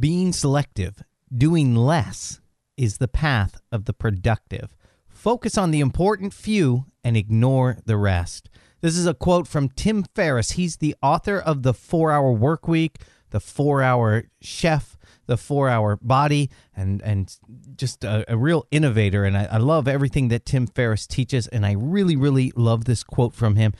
Being selective, doing less, is the path of the productive. Focus on the important few and ignore the rest. This is a quote from Tim Ferriss. He's the author of The Four Hour Work Week, The Four Hour Chef, The Four Hour Body, and, and just a, a real innovator. And I, I love everything that Tim Ferriss teaches. And I really, really love this quote from him.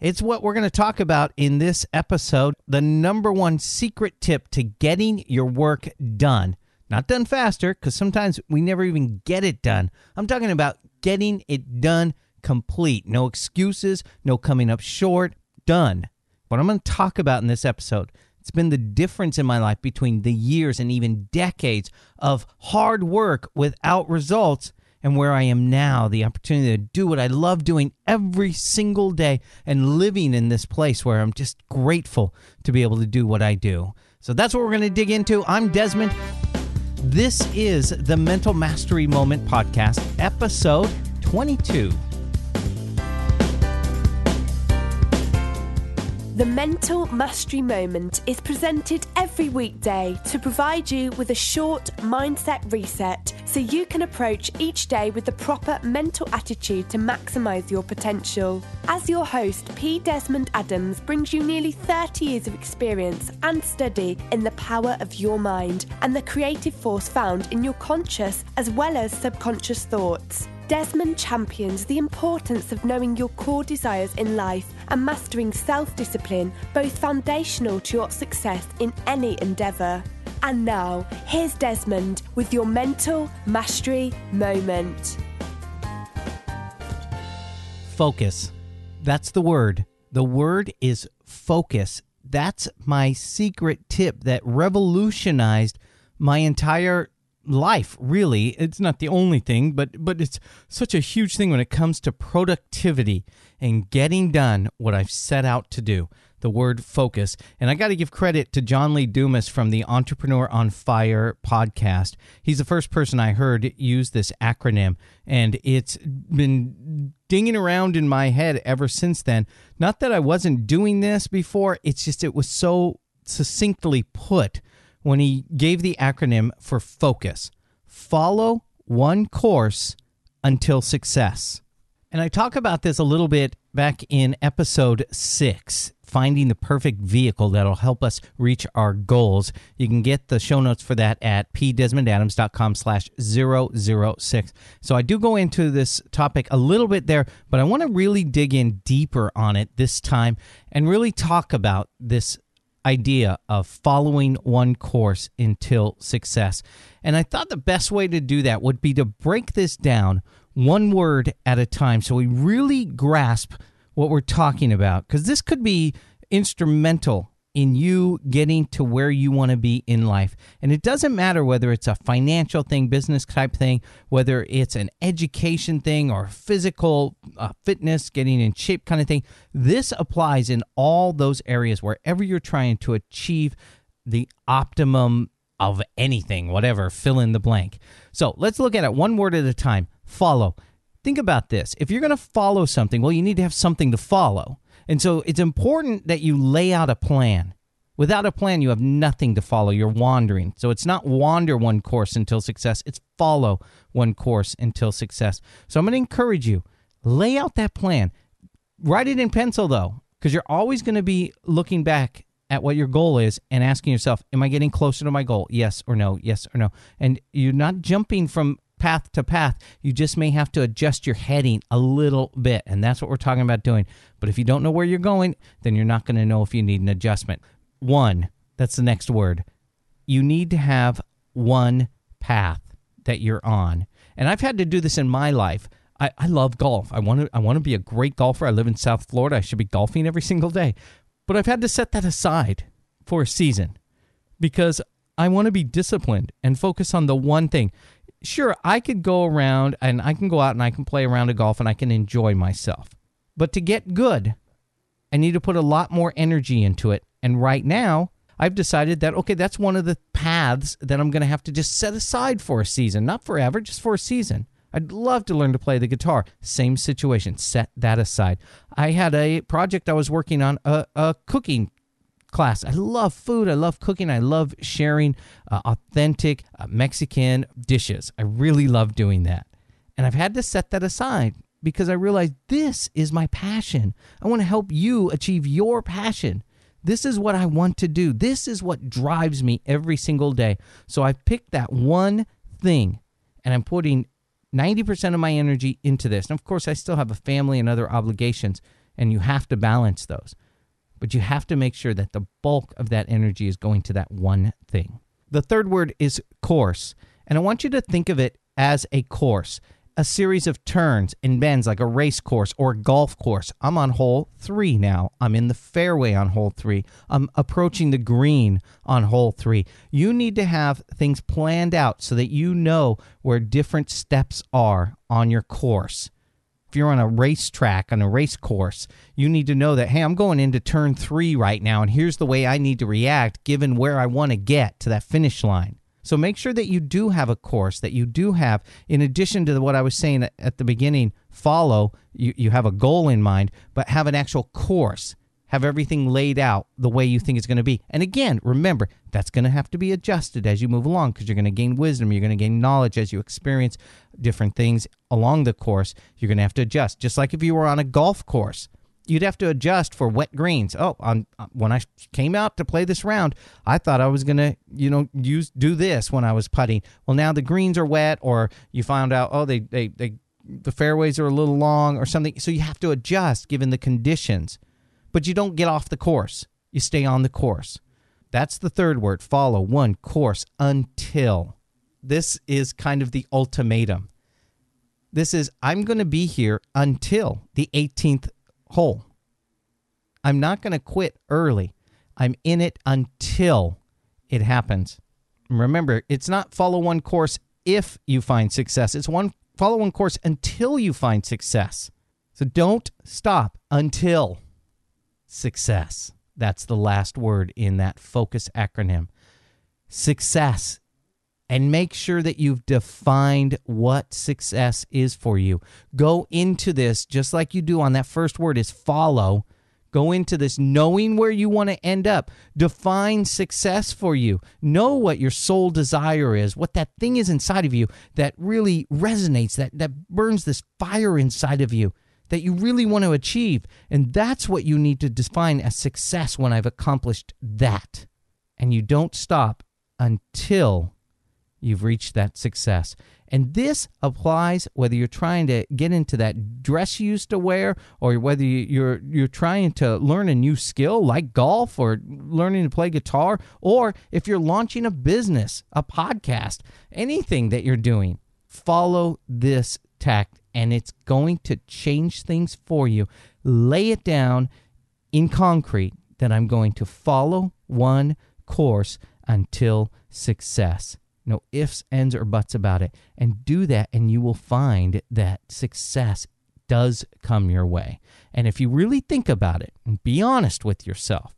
It's what we're going to talk about in this episode the number one secret tip to getting your work done. Not done faster, because sometimes we never even get it done. I'm talking about getting it done complete. No excuses, no coming up short, done. What I'm going to talk about in this episode, it's been the difference in my life between the years and even decades of hard work without results and where I am now, the opportunity to do what I love doing every single day and living in this place where I'm just grateful to be able to do what I do. So that's what we're going to dig into. I'm Desmond. This is the Mental Mastery Moment Podcast, episode 22. The Mental Mastery Moment is presented every weekday to provide you with a short mindset reset so you can approach each day with the proper mental attitude to maximize your potential. As your host, P. Desmond Adams brings you nearly 30 years of experience and study in the power of your mind and the creative force found in your conscious as well as subconscious thoughts. Desmond champions the importance of knowing your core desires in life and mastering self discipline, both foundational to your success in any endeavour. And now, here's Desmond with your mental mastery moment. Focus. That's the word. The word is focus. That's my secret tip that revolutionized my entire life really. It's not the only thing but but it's such a huge thing when it comes to productivity and getting done what I've set out to do the word focus. And I got to give credit to John Lee Dumas from the Entrepreneur on Fire podcast. He's the first person I heard use this acronym and it's been dinging around in my head ever since then. Not that I wasn't doing this before it's just it was so succinctly put when he gave the acronym for focus follow one course until success. And I talk about this a little bit back in episode six finding the perfect vehicle that'll help us reach our goals. You can get the show notes for that at pdesmondadams.com slash 006. So I do go into this topic a little bit there, but I want to really dig in deeper on it this time and really talk about this idea of following one course until success. And I thought the best way to do that would be to break this down one word at a time so we really grasp what we're talking about because this could be instrumental in you getting to where you want to be in life. And it doesn't matter whether it's a financial thing, business type thing, whether it's an education thing or physical uh, fitness, getting in shape kind of thing. This applies in all those areas wherever you're trying to achieve the optimum of anything, whatever, fill in the blank. So let's look at it one word at a time. Follow. Think about this. If you're going to follow something, well, you need to have something to follow. And so it's important that you lay out a plan. Without a plan, you have nothing to follow. You're wandering. So it's not wander one course until success, it's follow one course until success. So I'm going to encourage you lay out that plan. Write it in pencil, though, because you're always going to be looking back at what your goal is and asking yourself, Am I getting closer to my goal? Yes or no? Yes or no? And you're not jumping from path to path. You just may have to adjust your heading a little bit. And that's what we're talking about doing. But if you don't know where you're going, then you're not going to know if you need an adjustment. One, that's the next word. You need to have one path that you're on. And I've had to do this in my life. I, I love golf. I want to I want to be a great golfer. I live in South Florida. I should be golfing every single day. But I've had to set that aside for a season because I want to be disciplined and focus on the one thing sure, I could go around and I can go out and I can play around a golf and I can enjoy myself. But to get good, I need to put a lot more energy into it. And right now, I've decided that, okay, that's one of the paths that I'm going to have to just set aside for a season. Not forever, just for a season. I'd love to learn to play the guitar. Same situation. Set that aside. I had a project I was working on, a, a cooking class. I love food. I love cooking. I love sharing uh, authentic uh, Mexican dishes. I really love doing that. And I've had to set that aside because I realized this is my passion. I want to help you achieve your passion. This is what I want to do. This is what drives me every single day. So I've picked that one thing and I'm putting 90% of my energy into this. And of course, I still have a family and other obligations, and you have to balance those. But you have to make sure that the bulk of that energy is going to that one thing. The third word is course. And I want you to think of it as a course a series of turns and bends like a race course or a golf course. I'm on hole three now. I'm in the fairway on hole three. I'm approaching the green on hole three. You need to have things planned out so that you know where different steps are on your course. If you're on a racetrack, on a race course, you need to know that, hey, I'm going into turn three right now, and here's the way I need to react given where I want to get to that finish line. So make sure that you do have a course, that you do have, in addition to what I was saying at the beginning, follow, you, you have a goal in mind, but have an actual course. Have everything laid out the way you think it's going to be. And again, remember, that's going to have to be adjusted as you move along because you're going to gain wisdom. You're going to gain knowledge as you experience different things along the course. You're going to have to adjust. Just like if you were on a golf course, you'd have to adjust for wet greens. Oh, on uh, when I came out to play this round, I thought I was gonna, you know, use do this when I was putting. Well, now the greens are wet, or you found out, oh, they they they the fairways are a little long or something. So you have to adjust given the conditions, but you don't get off the course. You stay on the course. That's the third word. Follow one course until. This is kind of the ultimatum. This is I'm going to be here until the 18th hole. I'm not going to quit early. I'm in it until it happens. Remember, it's not follow one course if you find success. It's one follow one course until you find success. So don't stop until success. That's the last word in that focus acronym. Success and make sure that you've defined what success is for you. Go into this just like you do on that first word is follow. Go into this knowing where you want to end up. Define success for you. Know what your soul desire is, what that thing is inside of you that really resonates, that, that burns this fire inside of you that you really want to achieve. And that's what you need to define as success when I've accomplished that. And you don't stop until you've reached that success. And this applies whether you're trying to get into that dress you used to wear or whether you're you're trying to learn a new skill like golf or learning to play guitar or if you're launching a business, a podcast, anything that you're doing. Follow this tact and it's going to change things for you. Lay it down in concrete that I'm going to follow one course until success no ifs, ands, or buts about it. And do that, and you will find that success does come your way. And if you really think about it and be honest with yourself,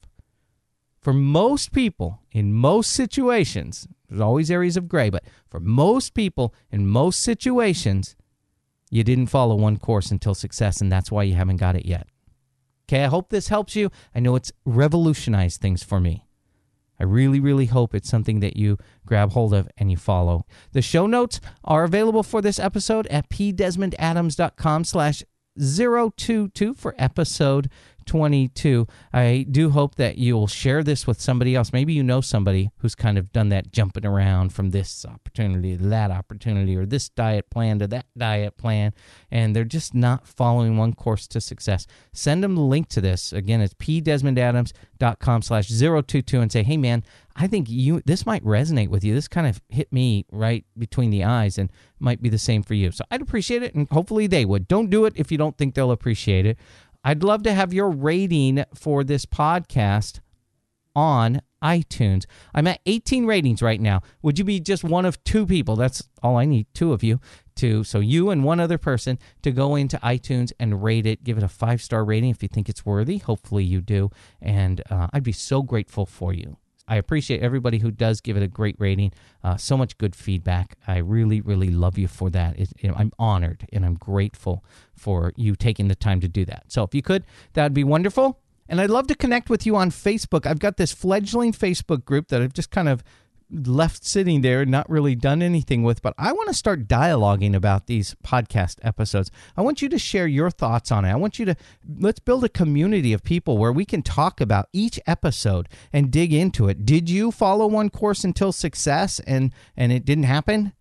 for most people in most situations, there's always areas of gray, but for most people in most situations, you didn't follow one course until success, and that's why you haven't got it yet. Okay, I hope this helps you. I know it's revolutionized things for me. I really, really hope it's something that you grab hold of and you follow. The show notes are available for this episode at pdesmondadams.com slash 022 for episode 22. I do hope that you'll share this with somebody else. Maybe you know somebody who's kind of done that jumping around from this opportunity to that opportunity or this diet plan to that diet plan, and they're just not following one course to success. Send them the link to this. Again, it's pdesmondadams.com slash 022 and say, hey, man, I think you this might resonate with you. This kind of hit me right between the eyes and might be the same for you. So I'd appreciate it and hopefully they would. Don't do it if you don't think they'll appreciate it. I'd love to have your rating for this podcast on iTunes. I'm at 18 ratings right now. Would you be just one of two people? That's all I need, two of you to so you and one other person to go into iTunes and rate it, give it a five star rating if you think it's worthy. Hopefully you do, and uh, I'd be so grateful for you. I appreciate everybody who does give it a great rating. Uh, so much good feedback. I really, really love you for that. It, I'm honored and I'm grateful for you taking the time to do that. So if you could, that would be wonderful. And I'd love to connect with you on Facebook. I've got this fledgling Facebook group that I've just kind of left sitting there, not really done anything with, but I want to start dialoguing about these podcast episodes. I want you to share your thoughts on it. I want you to let's build a community of people where we can talk about each episode and dig into it. Did you follow one course until success and and it didn't happen?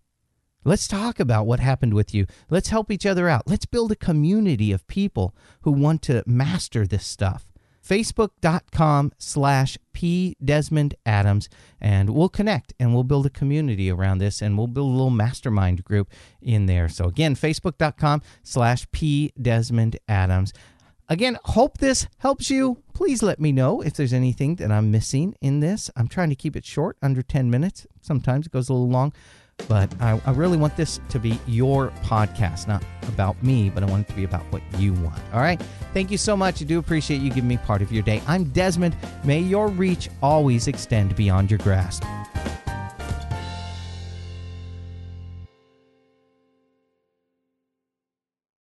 Let's talk about what happened with you. Let's help each other out. Let's build a community of people who want to master this stuff facebook.com slash p desmond adams and we'll connect and we'll build a community around this and we'll build a little mastermind group in there. So again facebook.com slash p desmond adams. Again hope this helps you. Please let me know if there's anything that i'm missing in this. I'm trying to keep it short under 10 minutes. Sometimes it goes a little long but I, I, really want this to be your podcast, not about me, but I want it to be about what you want. All right. Thank you so much. I do appreciate you giving me part of your day. I'm Desmond. May your reach always extend beyond your grasp.